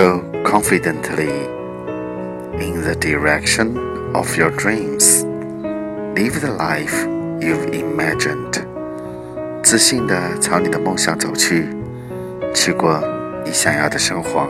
Go confidently in the direction of your dreams. Live the life you've imagined. 自信地朝你的梦想走去，去过你想要的生活。